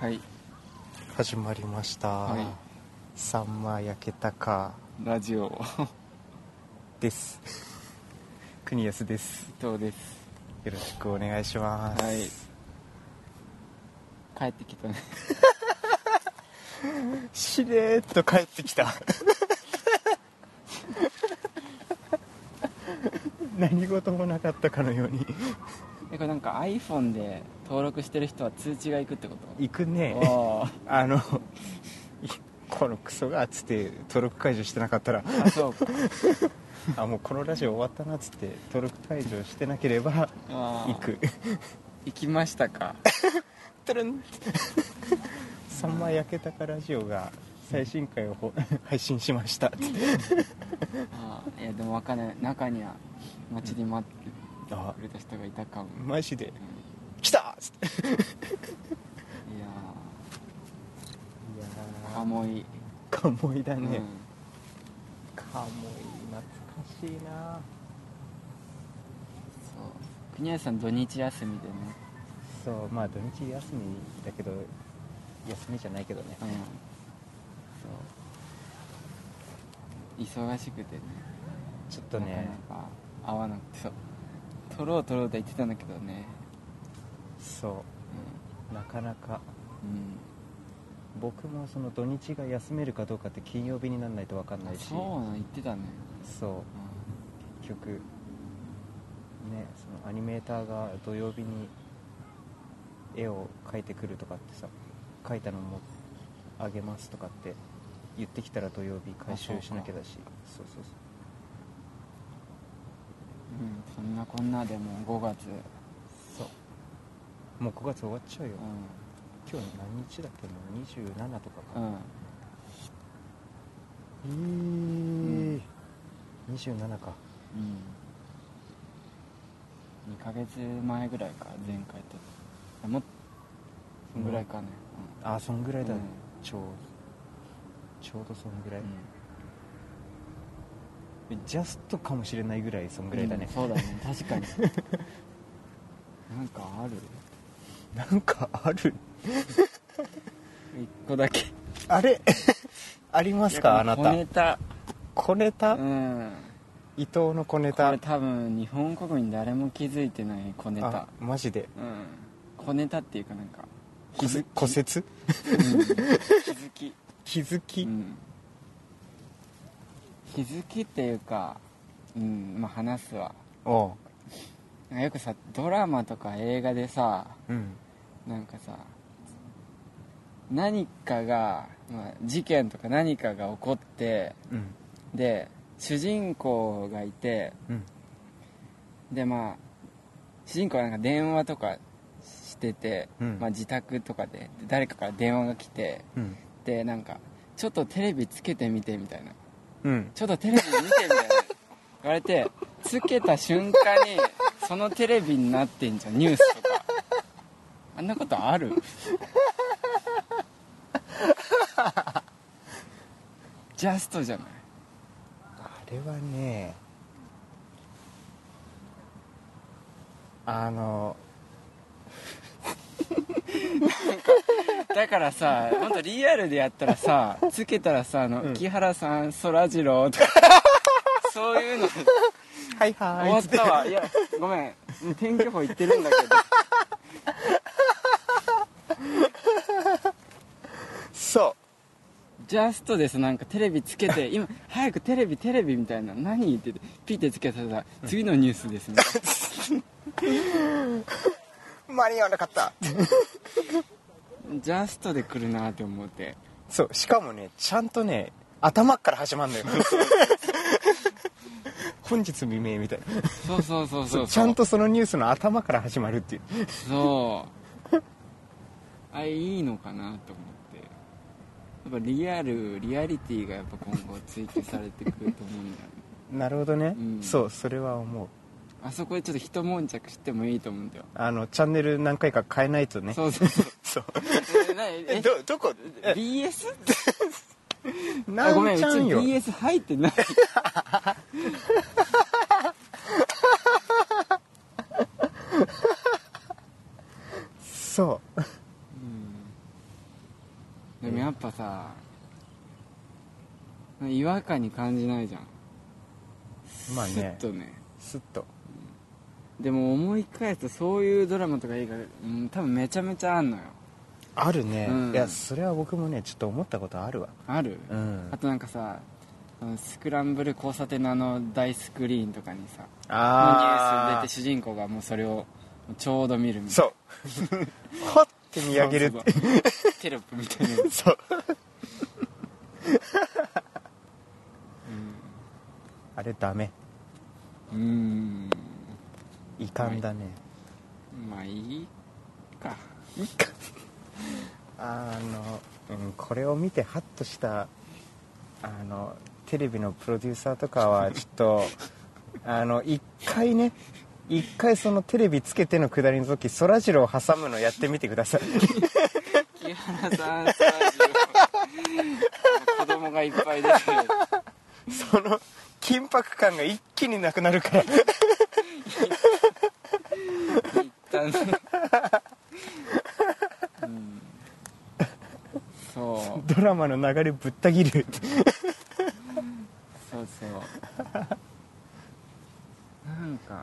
はい。始まりました、はい。サンマ焼けたか。ラジオ。です。国安です。伊藤です。よろしくお願いします。はい。帰ってきたね。しれーっと帰ってきた。何事もなかったかのようにえこれなんか iPhone で登録してる人は通知が行くってこと？行くね。あ あのい このクソがっつって登録解除してなかったら。ああそうか。あもうこのラジオ終わったなっつって登録解除してなければあー。行く。行きましたか？トゥルン。サンマ焼けたかラジオが最新回をほ配信しました。あー。いやでもわかんない。中には待ちに待ってあくれた人がいたかも、マジで。うん。来た！っつっていいやー。カモイ、カモイだね、うん。カモイ懐かしいな。そう。国安さん土日休みでね。そうまあ土日休みだけど休みじゃないけどね。うん。そう。忙しくてね。ちょっとね。なかなか合わなくてそう撮ろう撮ろうと言ってたんだけどね。そう。なかなか。うん、うん僕もその土日が休めるかどうかって金曜日にならないと分かんないし。そうなん言ってたね、そう。う結局ねそのアニメーターが土曜日に絵を描いてくるとかってさ描いたのもあげますとかって言ってきたら土曜日回収しなきゃだし。そうそうそんうん、そんなこんなでもう5月、うそう。もう5月終わっちゃうよ、う今日何日だっけもう27とかか、ん。うん、えー27か。うん、2ヶ月前ぐらいか前回と。あもっそんぐらい？かね、ああそんぐらいだ、うん。ちょうちょうどそんぐらい、うんジャストかもしれないぐらいそんぐらいだね。うん、そうだね。確かに。なんかある？なんかある？一個だけ。あれ？ありますかあな小たネタ。小ネタ、うん。伊藤の小ネこタれ多分日本国民誰も気づいてない小ネタ。あマジで？うん。小ネタっていうかなんか骨折？うん。気づき、気づき、うん、気づきっていうかうんまあ話すわおう。なんかよくさドラマとか映画でさうん。なんかさ何かが、まあ、事件とか何かが起こってうん。で主人公がいてうん。でまあ主人公はなんか電話とかしてて、うん。まあ、自宅とかでで誰かから電話が来てうん。でなんかちょっとテレビつけてみてみたいなうん。ちょっとテレビ見てみたいな言われてつけた瞬間にそのテレビになってんじゃんニュースとか。あんなことある？ジャストじゃない？あれはねあのだからさ本当リアルでやったらさつけたらさあの、うん。木原さんそらジローとかそういうの。はいは終わったわ。いやごめん。天気予報言ってるんだけど。そジャストです。なんかテレビつけて今早くテレビテレビみたいな。何言ってて。ピッてつけたら次のニュースですみたいう間に合わなかった。なジャストで来るなって思って。そうしかもねちゃんとね頭から始まるのよ。本日未明みたいな。そうそうそう。そうちゃんとそのニュースの頭から始まるっていう。そう。あれいいのかなと思って。やっぱリアルリアリティがやっぱ今後追求されてくると思うんだよね。なるほどね、うん。そうそれは思うあそこでちょっと一悶着してもいいと思うんだよ。あのチャンネル何回か変えないとね。そうそうそう。そう。えどどこ？え？BS? あなごめんう BS 入ってない。そう。うん。ぱさ違和感に感じないじゃん。まあね。スッとね。スッとでも思い返すとそういうドラマとか映画、うん、多分めちゃめちゃあんのよ。あるね、うん。いやそれは僕もねちょっと思ったことあるわ。ある、うん。あとなんかさスクランブル交差点のあの大スクリーンとかにさあニュース出て主人公がもうそれをちょうど見るみたいそう。はって見上げるって。テロップみたいな そう。あれダメ。うん遺憾だね、まあいいか。いいか。あの、うん、これを見てハッとしたあのテレビのプロデューサーとかはちょっと あの一回ね一回そのテレビつけてのくだりの時そらジローを挟むのやってみてください。木原さんスタジオ子供がいっぱいですけどその緊迫感が一気になくなるから一旦ねうん。そう。ドラマの流れぶった切る。そうそう。なんか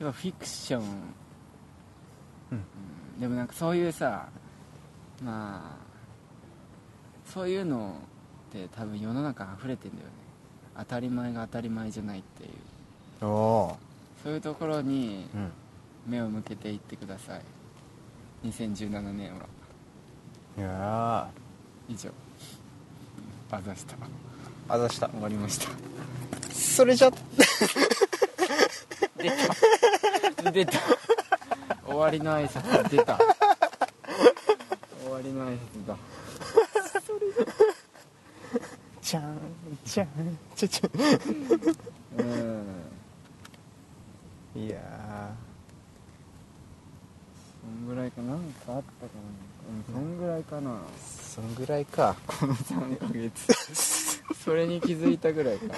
やっぱフィクション、うん。うん。でもなんかそういうさまあそういうのって多分世の中溢れてんだよね。当たり前が当たり前じゃないっていう。そういうところにー、うん、目を向けていってください。2017年は。いや以上。あざしたーあざした終わりました。それじゃ。出た。出た。終わりの挨拶出た。終わりの挨拶だ。ちゃんちゃんちゃうん。いやぐらいかなんかあったかなうんそんぐらいかな。ーそんぐらいか。この3ヶ月。それに気づいたぐらいか。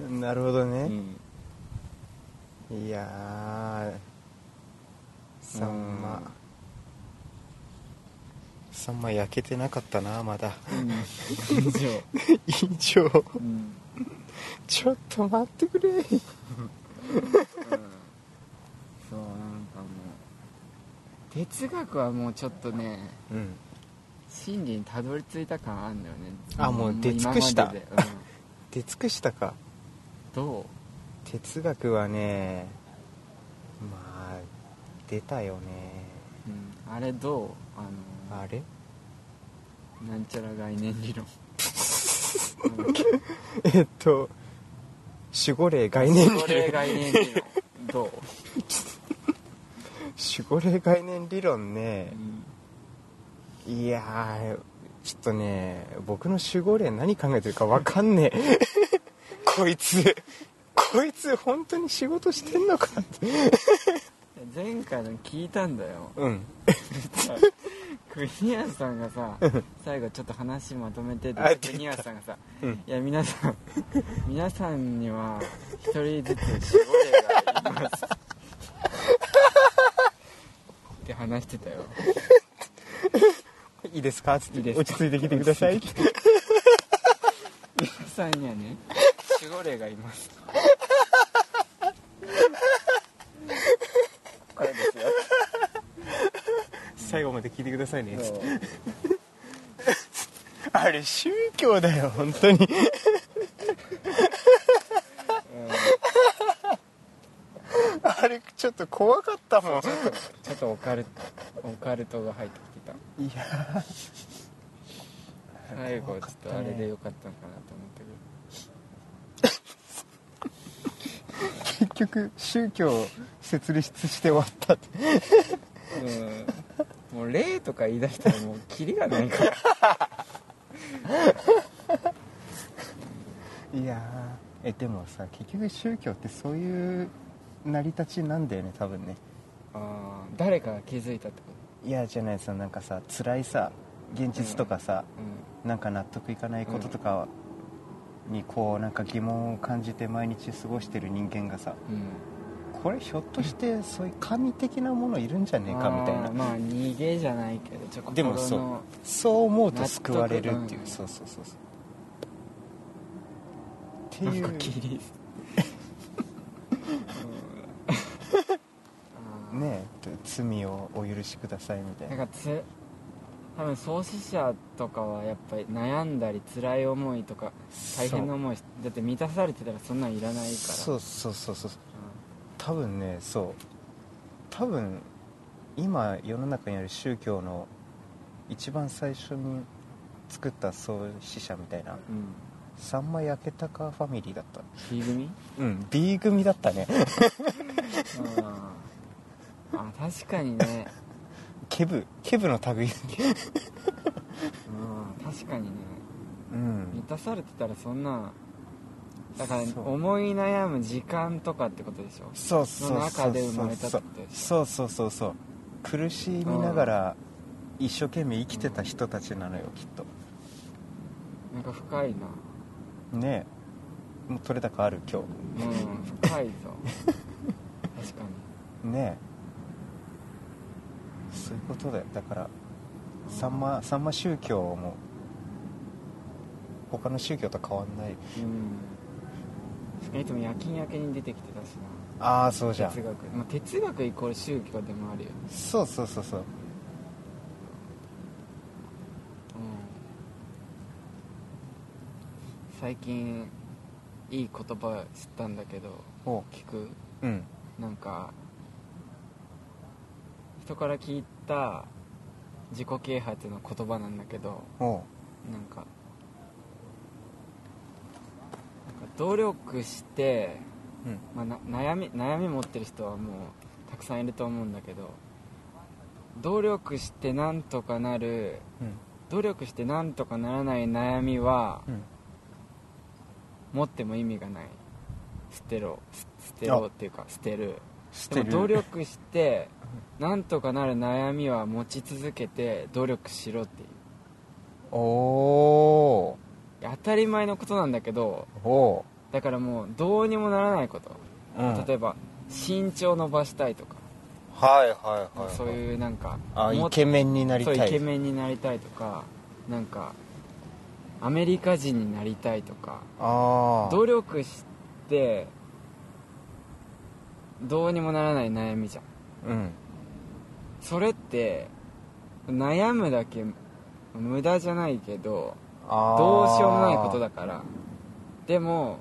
うん。なるほどうね、ん。いやーさんまうん。さんま焼けてなかったなまだ。うん。以上。以上。うん。ちょっと待ってくれ。うんそうなんかもう哲学はもうちょっとねうん。真理にたどり着いた感あるんだよね。あもう出尽くした。うん。出尽くした か。ど哲学はねまあ出たよね。う、うん、あれどう？あのあれ？なんちゃら概念理論。えっと守護霊概念理論。概念理論。どう、守護霊概念理論うねん。いやーちょっとね僕の守護霊何考えてるか分かんねえ。こいつこいつ本当に仕事してんのかって。前回の聞いたんだよ。うん。国安さんがさ最後ちょっと話まとめてて国安さんがさうん。いや皆さん皆さんには一人ずつ守護霊がいますって話してたよ。いいですか？つっていいです落ち着いてきてください。って皆さんにはね守護霊がいます。これですよ。最後まで聞いてくださいね。つってそう。あれ宗教だよ本当にあれちょっと怖かったもん。ちょっとオカルオカルトが入ってきていや。た最後ちょっとあれでよかったのかなと思ったけど。結局宗教設立して終わった。ってうん。もう霊とか言い出したらもうキリがないから。いやー。えでもさ結局宗教ってそういう成り立ちなんだよね多分ね。ああ誰かが気づいたってこいやじゃないさなんかさ辛いさ現実とかさ、とうん。なんか納得いかないこととかにこうなんか疑問を感じて毎日過ごしてる人間がさうん。これひょっとしてそういう神的なものいるんじゃねえかみたいな。まあ逃げじゃないけどちょっとでもそう心のそう思うと救われるっていう。納得そうそうそうそう。ってなんかいうキリうんね罪をお許しくださいみたいな。なんかつ多分創始者とかはやっぱり悩んだり辛い思いとか大変な思いしだって満たされてたらそんなんいらないから。そうそうそうそうう。多分ねそう。多分今世の中にある宗教の一番最初に作った創始者みたいなんうん。さんま焼けたかファミリーだった。B 組？うん B 組だったね。うんあ確かにね。ケブケブの類うん確かにね。うん。満たされてたらそんなだからそう。思い悩む時間とかってことでしょ？そうそうそうの中で生まれたってことでしそうそうそうそう。苦しみながら一生懸命生きてた人たちなのよきっと。なんか深いな。ねえ。もう取れ高ある今うん深いぞ。確か日ねえことだよ。だからさんまさんま宗教も他の宗教と変わんない。にうん。いつも夜勤明けに出てきてたしな。ああそうじゃん。哲学、まあ、哲学イコール宗教でもあるよね。そうそうそうそう。うん。最近いい言葉知ったんだけど聞く？うん。なんか人から聞いた自己啓発の言葉なんだけどなんか努力して、うん。まあ、な悩み悩み持ってる人はもうたくさんいると思うんだけど努力してなんとかなるうん。努力してなんとかならない悩みはうん。持っても意味がない。捨てろ。す捨てろっていうか捨てる捨てる。努力してなんとかなる悩みは持ち続けて努力しろっていう。おお当たり前のことなんだけどだからもうどうにもならないこと、う、うん、例えば身長伸ばしたいとか、はいはいはいそういうなんかイケメンになりたい。そうイケメンになりたいとかなんかアメリカ人になりたいとか。ああ努力してどうにもならない悩みじゃん。うん。それって悩むだけ無駄じゃないけどどうしようもないことだから。でも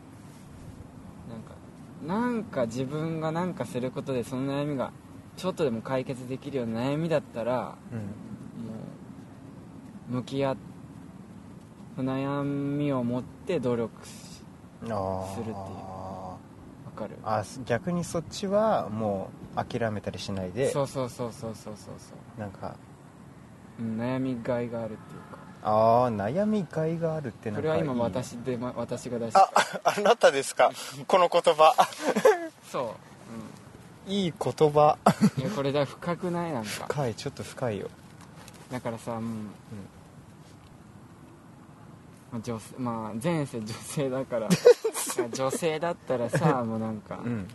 なんかなんか自分が何かすることでその悩みがちょっとでも解決できるような悩みだったらもうん。う向き合っ悩みを持って努力するっていう。わかる。あ逆にそっちはもう諦めたりしないで。そうそうそうそうそうそう。そうなんか。うん悩みがいがあるっていうか。ああ悩みがいがあるってなんかこれは今私で、ま、私が出した。あ あなたですか？この言葉。そう、いい言葉。うん、いやこれだ深くない？なんか。深いちょっと深いよ。だからさもう、まあ女性まあ前世女性だから 女性だったらさもうなんか、うん。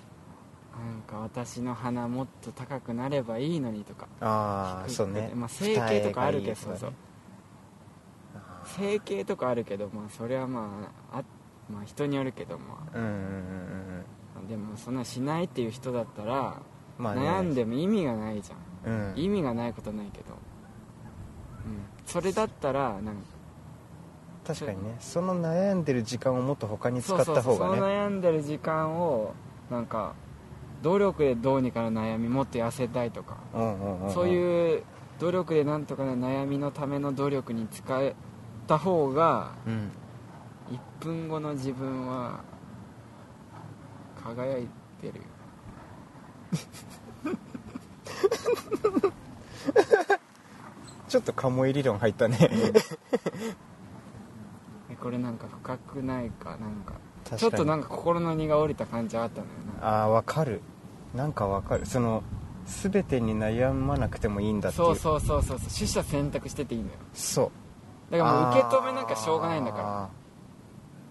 なんか私の鼻もっと高くなればいいのにとかああそうね。まあ整形とかあるけどそうそうあ整形とかあるけどまあそれはまああまあ人によるけどまーうんうんうんうん。あでもそんなしないっていう人だったら、まあね。悩んでも意味がないじゃん。うん。意味がないことないけど、うん、それだったらなんか確かにね。その悩んでる時間をもっと他に使ったそうそうその方がね悩んでる時間をなんか努力でどうにかの悩みもっと痩せたいとか、うんうんうんそういう努力でなんとかの悩みのための努力に使えた方がうん。1分後の自分は輝いてるよ。ちょっとカモイ理論入ったね。えこれなんか深くないかなんかちょっとなんか心の荷が下りた感じあったのよな。ああわかる。なんかわかる。その全てに悩まなくてもいいんだっていう。そうそうそうそうそう。取捨選択してていいのよ。そう。だからもう受け止めなんかしょうがないんだから。ら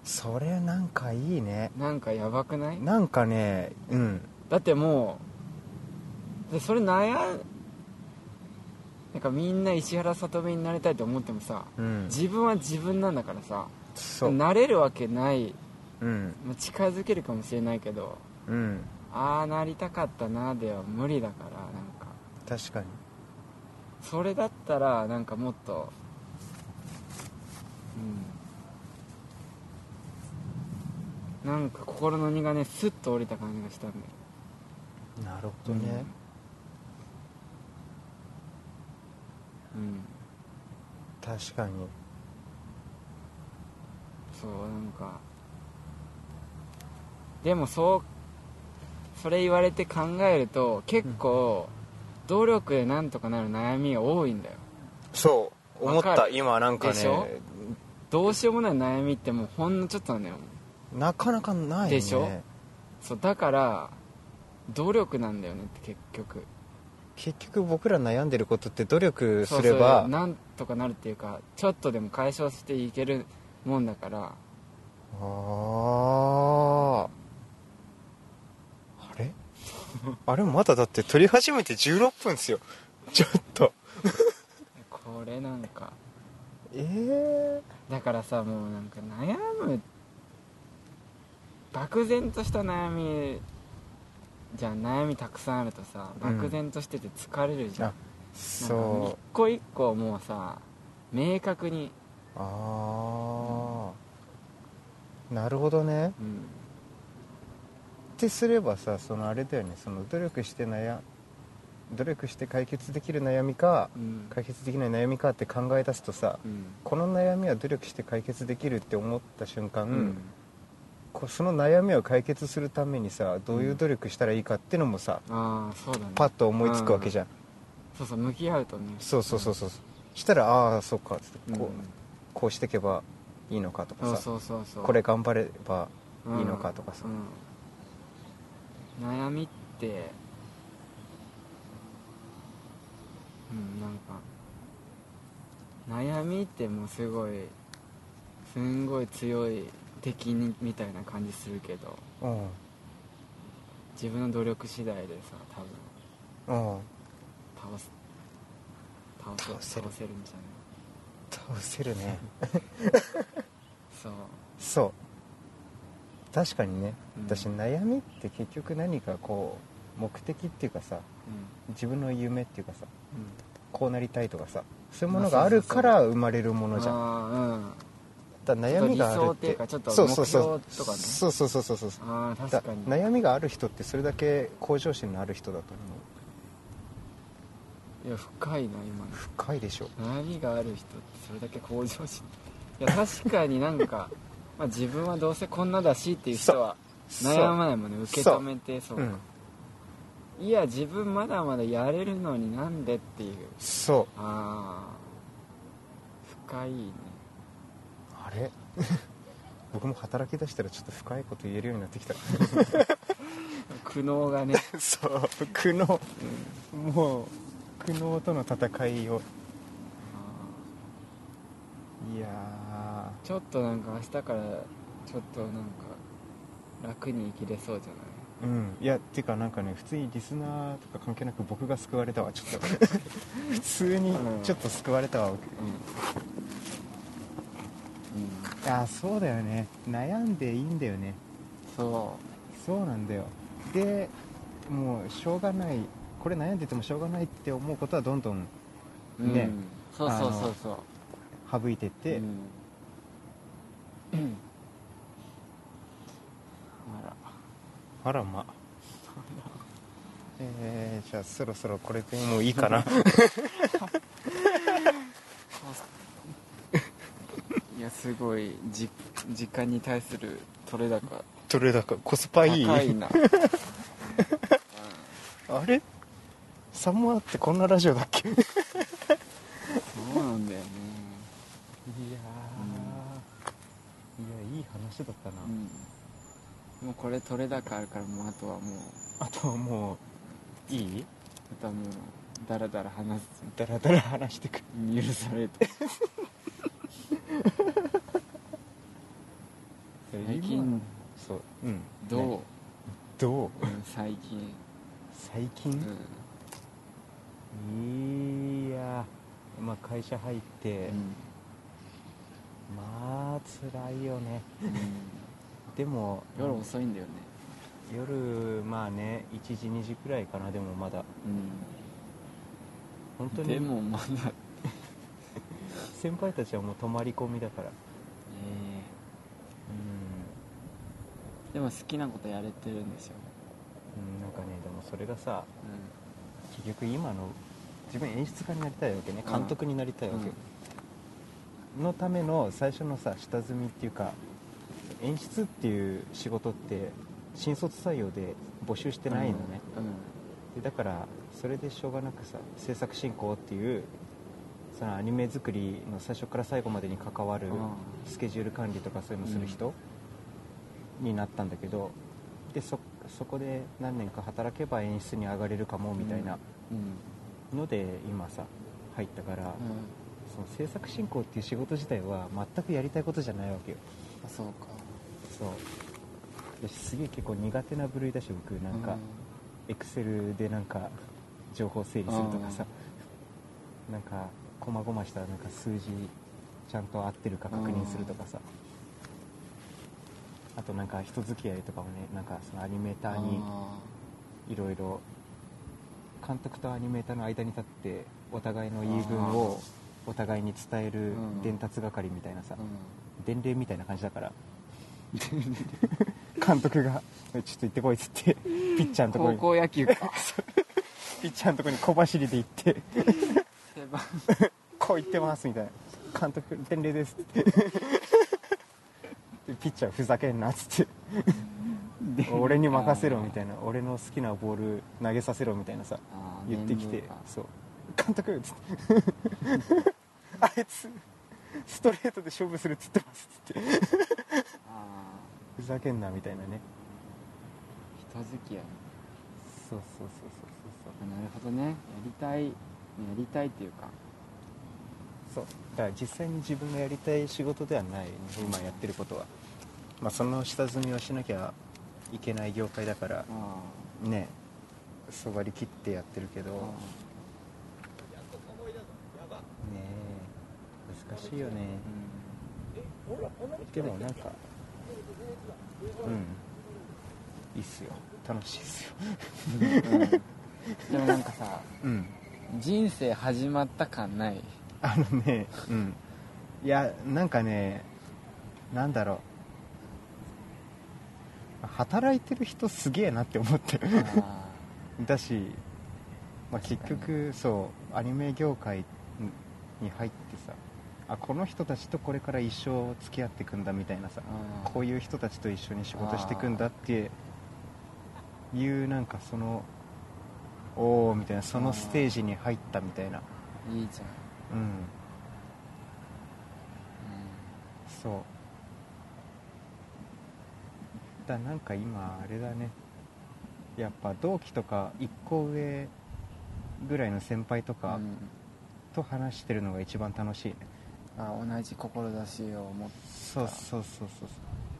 それなんかいいね。なんかやばくない？なんかねうん。だってもうでそれ悩んなんかみんな石原さとみになりたいと思ってもさうん。自分は自分なんだからさそう。なれるわけない。うん。まあ近づけるかもしれないけどうん。ああなりたかったなでは無理だからなんか。確かに。それだったらなんかもっとうん。なんか心の荷がねスッと降りた感じがしたんだよ。なるほどね、うん。確かにそうなんか。でもそうそれ言われて考えると結構努力でなんとかなる悩みが多いんだよ。そう思った。今なんかでしょ？ねどうしようもない悩みってもうほんのちょっとなんだよなかなかないね。でしょ？そうだから努力なんだよねって結局。結局僕ら悩んでることって努力そうそうすればなんとかなるっていうかちょっとでも解消していけるもんだから。あああれ？あれまだだって撮り始めて16分ですよ。ちょっと。これなんか。ええだからさもうなんか悩む漠然とした悩みじゃん。悩みたくさんあるとさうん。漠然としてて疲れるじゃん、あなんそう個一個もうさ明確に、ああなるほどね。うん、ってすればさそのあれだよね。その努力して悩努力して解決できる悩みかうん。解決できない悩みかって考え出すとさうん。この悩みは努力して解決できるって思った瞬間、うん。こその悩みを解決するためにさどういう努力したらいいかっていうのもさ、ああそうだね。パッと思いつくわけじゃん、そうそう向き合うとね。そうそうそうそう。したらああそっかっつってうん。こう,、こうしていけばいいのかとかさそうそうそうそう。これ頑張ればいいのかとかさ、うん悩みってうんなんか悩みってもうすごいすんごい強い敵にみたいな感じするけどうん。自分の努力次第でさ多分うん。倒す倒せ倒せる。倒せるんじ倒せるね。そう。そう。確かにね、うん。私悩みって結局何かこう目的っていうかさうん。自分の夢っていうかさうん。こうなりたいとかさそういうものがあるから生まれるものじゃん。あーうんだから悩みがあるっちょっと理想っていてうかちょっとそうそうそう。目標とかね。そうそうそうそうそう。ああだ確かに。悩みがある人ってそれだけ向上心のある人だと思いや深いな今の。う深いでしょ。悩みがある人ってそれだけ向上心。いや確かになんか まあ自分はどうせこんなだしっていう人は悩まないもんね。受け止めてそう。うんいや自分まだまだやれるのになんでっていう。そう。ああ深いね。あれ？僕も働き出したらちょっと深いこと言えるようになってきた。苦悩がね、そう苦悩。もう苦悩との戦いを。いやちょっとなんか明日からちょっとなんか楽に生きれそうじゃない？ーうん。いやっていうかなんかね普通にリスナーとか関係なく僕が救われたわ。ちょっと 普通にちょっと救われたわ。僕うん、いやそうだよね。悩んでいいんだよね。そそうなんだよ。でもうしょうがないこれ悩んでてもしょうがないって思うことはどんどんうねうん。そうそうそうそう。省いてって、うん。うんあら。あらま。えー、じゃあそろそろこれでもういいかな。いやすごい。じ時間に対する取れ高。どれだかコスパいい？高いな。あれ？サモアってこんなラジオだっけ？いやそうなんだよね。ー、いやいい話だったな、うん。もうこれ取れ高あるからもうあとはもうあとはもういい？あとはもうダラダラ話す。ダラダラ話してく。許されて最近そううん。どう、ねどう？うん最近。最近、うんいやまあ会社入って、うん。まあ辛いよね。うん。でも夜遅いんだよね。夜まあね1時2時くらいかなでもまだ。う本当に。んでもまだ。先輩たちはもう泊まり込みだから。え。うん。ーでも好きなことやれてるんでしょうんなんかねでもそれがさう結局今の自分演出家になりたいわけね。うん。監督になりたいわけ、のための最初のさ下積みっていうか演出っていう仕事って新卒採用で募集してないのね、でだからそれでしょうがなくさ制作進行っていうそのアニメ作りの最初から最後までに関わるうん。スケジュール管理とかそういうのする人になったんだけどでそそこで何年か働けば演出に上がれるかもみたいなうん。うんので今さ入ったから、うん。その制作進行っていう仕事自体は全くやりたいことじゃないわけよ。あそうか。そう。私すげえ結構苦手な部類だし僕なんか、エクセルでなんか情報整理するとかさなんか細々したなんか数字ちゃんと合ってるか確認するとかさ。あとなんか人付き合いとかもねなんかそのアニメーターにあいろいろ監督とアニメーターの間に立ってお互いの言い分をお互いに伝えるうん。伝達係みたいなさ伝令みたいな感じだから。監督が「ちょっと行ってこい」っつってピッチャーのところに。高校野球か。ピッチャーのところ に小走りで行って手番「こう言ってます」みたいな「監督伝令です」って。でピッチャーふざけんなっつって「俺に任せろ」みたいな「俺の好きなボール投げさせろ」みたいなさ言ってきてそう。監督っつって。あいつストレートで勝負するっつってますっつって。あふざけんなみたいなね。ー人付き合い。そうそうそうそうそうあなるほどね。やりたいやりたいっていうか。そう。だから実際に自分がやりたい仕事ではない。ね今やってることは。まあその下積みをしなきゃいけない業界だからあねそばり切ってやってるけど。あねえ難しいよね。でもなんかうん。いいっすよ。楽しいっすよ。うんうん。でもなんかさ うん。人生始まった感ない？あのねうん。いやなんかねなんだろう働いてる人すげえなって思ってだし、まあ、結局そうアニメ業界に入ってさあこの人たちとこれから一生付き合っていくんだみたいなさあこういう人たちと一緒に仕事していくんだっていうなんかそのおおみたいなそのステージに入ったみたいな。ーいいじゃん、うん。そうだなんか今あれだね。やっぱ同期とか1個上ぐらいの先輩とうん。かと話してるのが一番楽しいね、あ同じ志を持ってそうそうそうそうそう。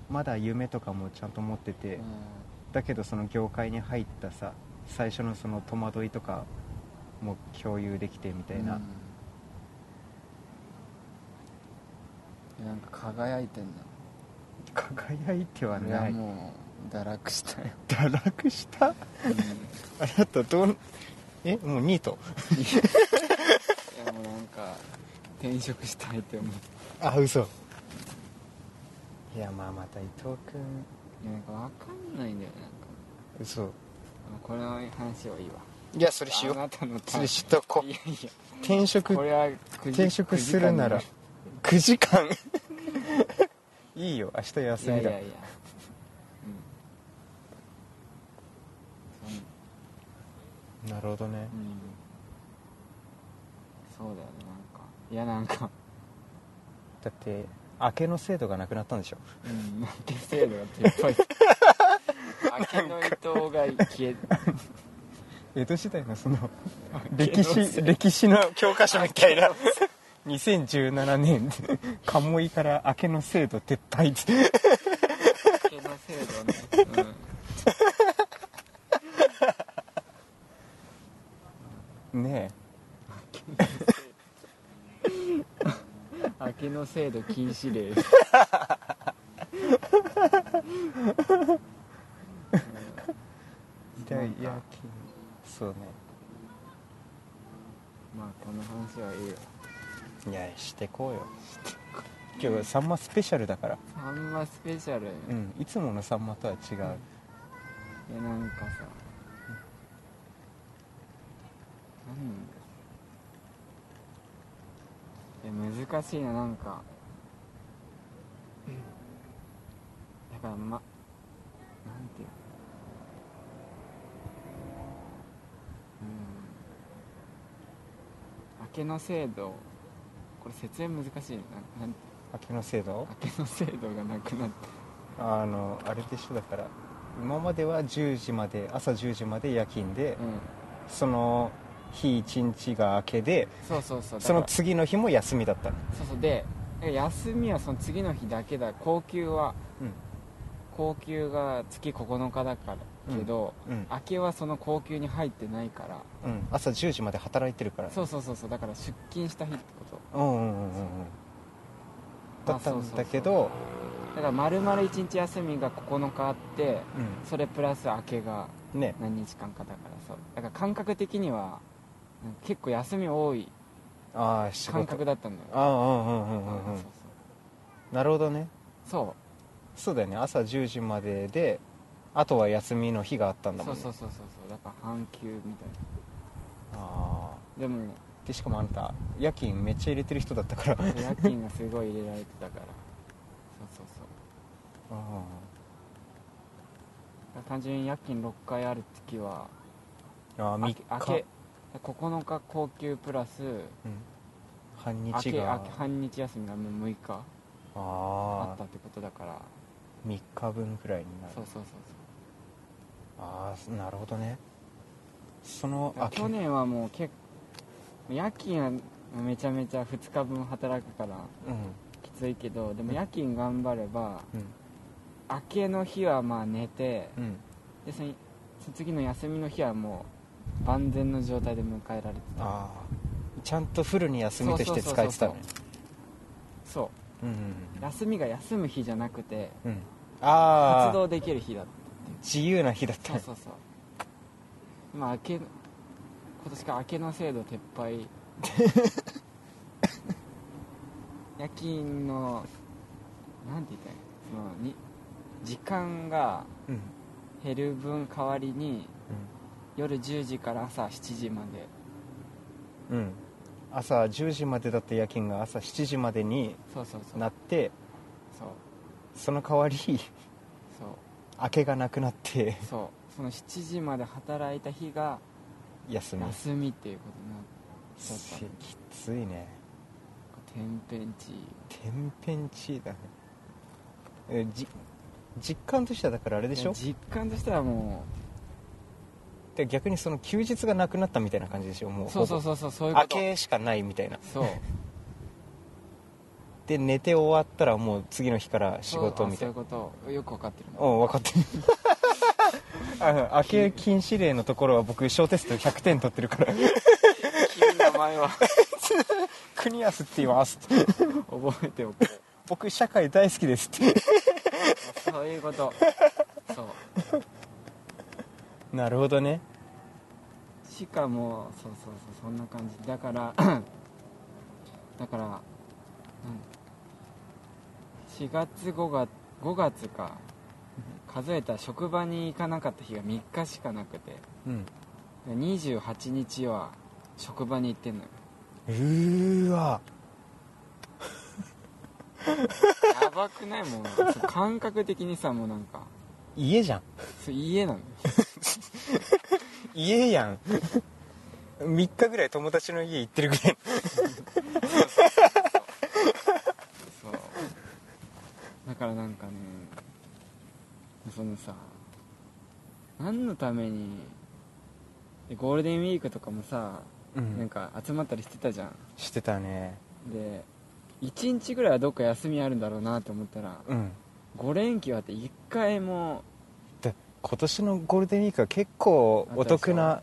まだ夢とかもちゃんと持ってて、うだけどその業界に入ったさ最初のその戸惑いとかも共有できてみたいな、うん。なんか輝いてんだ輝いては俺なはいもう堕落したよ、堕落した？あなたどうえもうニート？いやもうなんか転職したいって思ってあ嘘。いやまあまた伊藤君。いやなんかわかんないんだよねなんか。嘘。これの話はいいわ。いやそれあなたのそれしとこいやいや。転職これは9時転職するなら。9時間いいよ明日い休みだ。やいやいや。うん。な。るほどね。うん。そうだよねなんか。いやなんか。だって明けの制度がなくなったんでしょ。うん負け制度がいっぱい明けの伊藤が消え江戸時代のその歴史歴史の教科書みたいな2017年 鴨居から明けの制度撤廃。って明けの制度ね、うん、ね明けの制度禁止令。そうね。まあこの話はいいよいやしてこうよ。今日サンマスペシャルだから。サンマスペシャル、うんいつものサンマとは違う、いやなんかさ、なんだいや難しいななんか。だからまなんていうの？うん。明けの制度これ説明難しいななんて？明けの制度？明けの制度がなくなって。あのあれでしょだから。今までは10時まで朝10時まで夜勤で、うん。その日一日が明けでそうそうそう。だその次の日も休みだったの。そうそう。で休みはその次の日だけだ。高級はうん。高級が月9日だからけど、うん。明けはその高級に入ってないから。うん。朝10時まで働いてるからそうそうそうそう。だから出勤した日ってこと。うんうんうんうん。うんだったんだけどだから丸々1日休みが9日あってうそれプラス明けがんね。何日間かだからそうだから感覚的にはうん結構休み多いああ仕感事覚だったんだよああうんうんうんうんうん。そうなるほどね。そう。そうだよね。朝10時までであとは休みの日があったんだもね。そうんそうそうそうそう。だから半休みたいああなでもでしかもあんた夜勤めっちゃ入れてる人だったから。あ夜勤がすごい入れられてたから。そうそうそう。あだから単純に夜勤6回ある月はああ3明日。け明け9日高級プラスうん。半日が。半日休みがもう6日あああったってことだから。3日分くらいになる。そうそうそうああなるほどね。その去年はもう結構夜勤はめちゃめちゃ2日分働くからうん。きついけどでも夜勤頑張ればうん。明けの日はまあ寝てうん。でその次の休みの日はもう万全の状態で迎えられてた。ああちゃんとフルに休みとして使えてたのね。そう。う。んうん休みが休む日じゃなくて活動できる日だった自由な日だった。そうそうそう。今明け今年から明けの制度撤廃。夜勤のなんて言ったらいい？のそのに時間がうん。減る分代わりに夜10時から朝7時まで。うん、うん、朝10時までだった夜勤が朝7時までにそうそうそう。なってそう。その代わり明けがなくなって。そう。その7時まで働いた日が休み。休みっていうことになっちゃった。きついね。天変地異。天変地異だね。えじ実感としてはだからあれでしょ？実感としてはもで逆にその休日がなくなったみたいな感じでしょ？もううそうそううそうそうそういうこ明とけしかないみたいな。そうで寝て終わったらもう次の日から仕事みたいな。あそういうこと。よく分かってるな。うん分かってる。あの明け禁止令のところは僕小テスト100点取ってるから。君の名前は。国安って言います覚えておく僕社会大好きですって。そういうこと。そう。なるほどね。しかもそうそうそうそんな感じ。だから だから、うん、4月5月5月か。数えたら職場に行かなかった日が3日しかなくて。うん。28日は職場に行ってんのよ。うーわ。やばくない？もう。感覚的にさもうなんか。家じゃん。そう家なのよ。家やん。3日ぐらい友達の家行ってるぐらい そうだからなんかねそのさ何のためにでゴールデンウィークとかもさ、うなんか集まったりしてたじゃん。してたね。で1日ぐらいはどっか休みあるんだろうなと思ったらうん。5連休あって1回もで今年のゴールデンウィークは結構お得な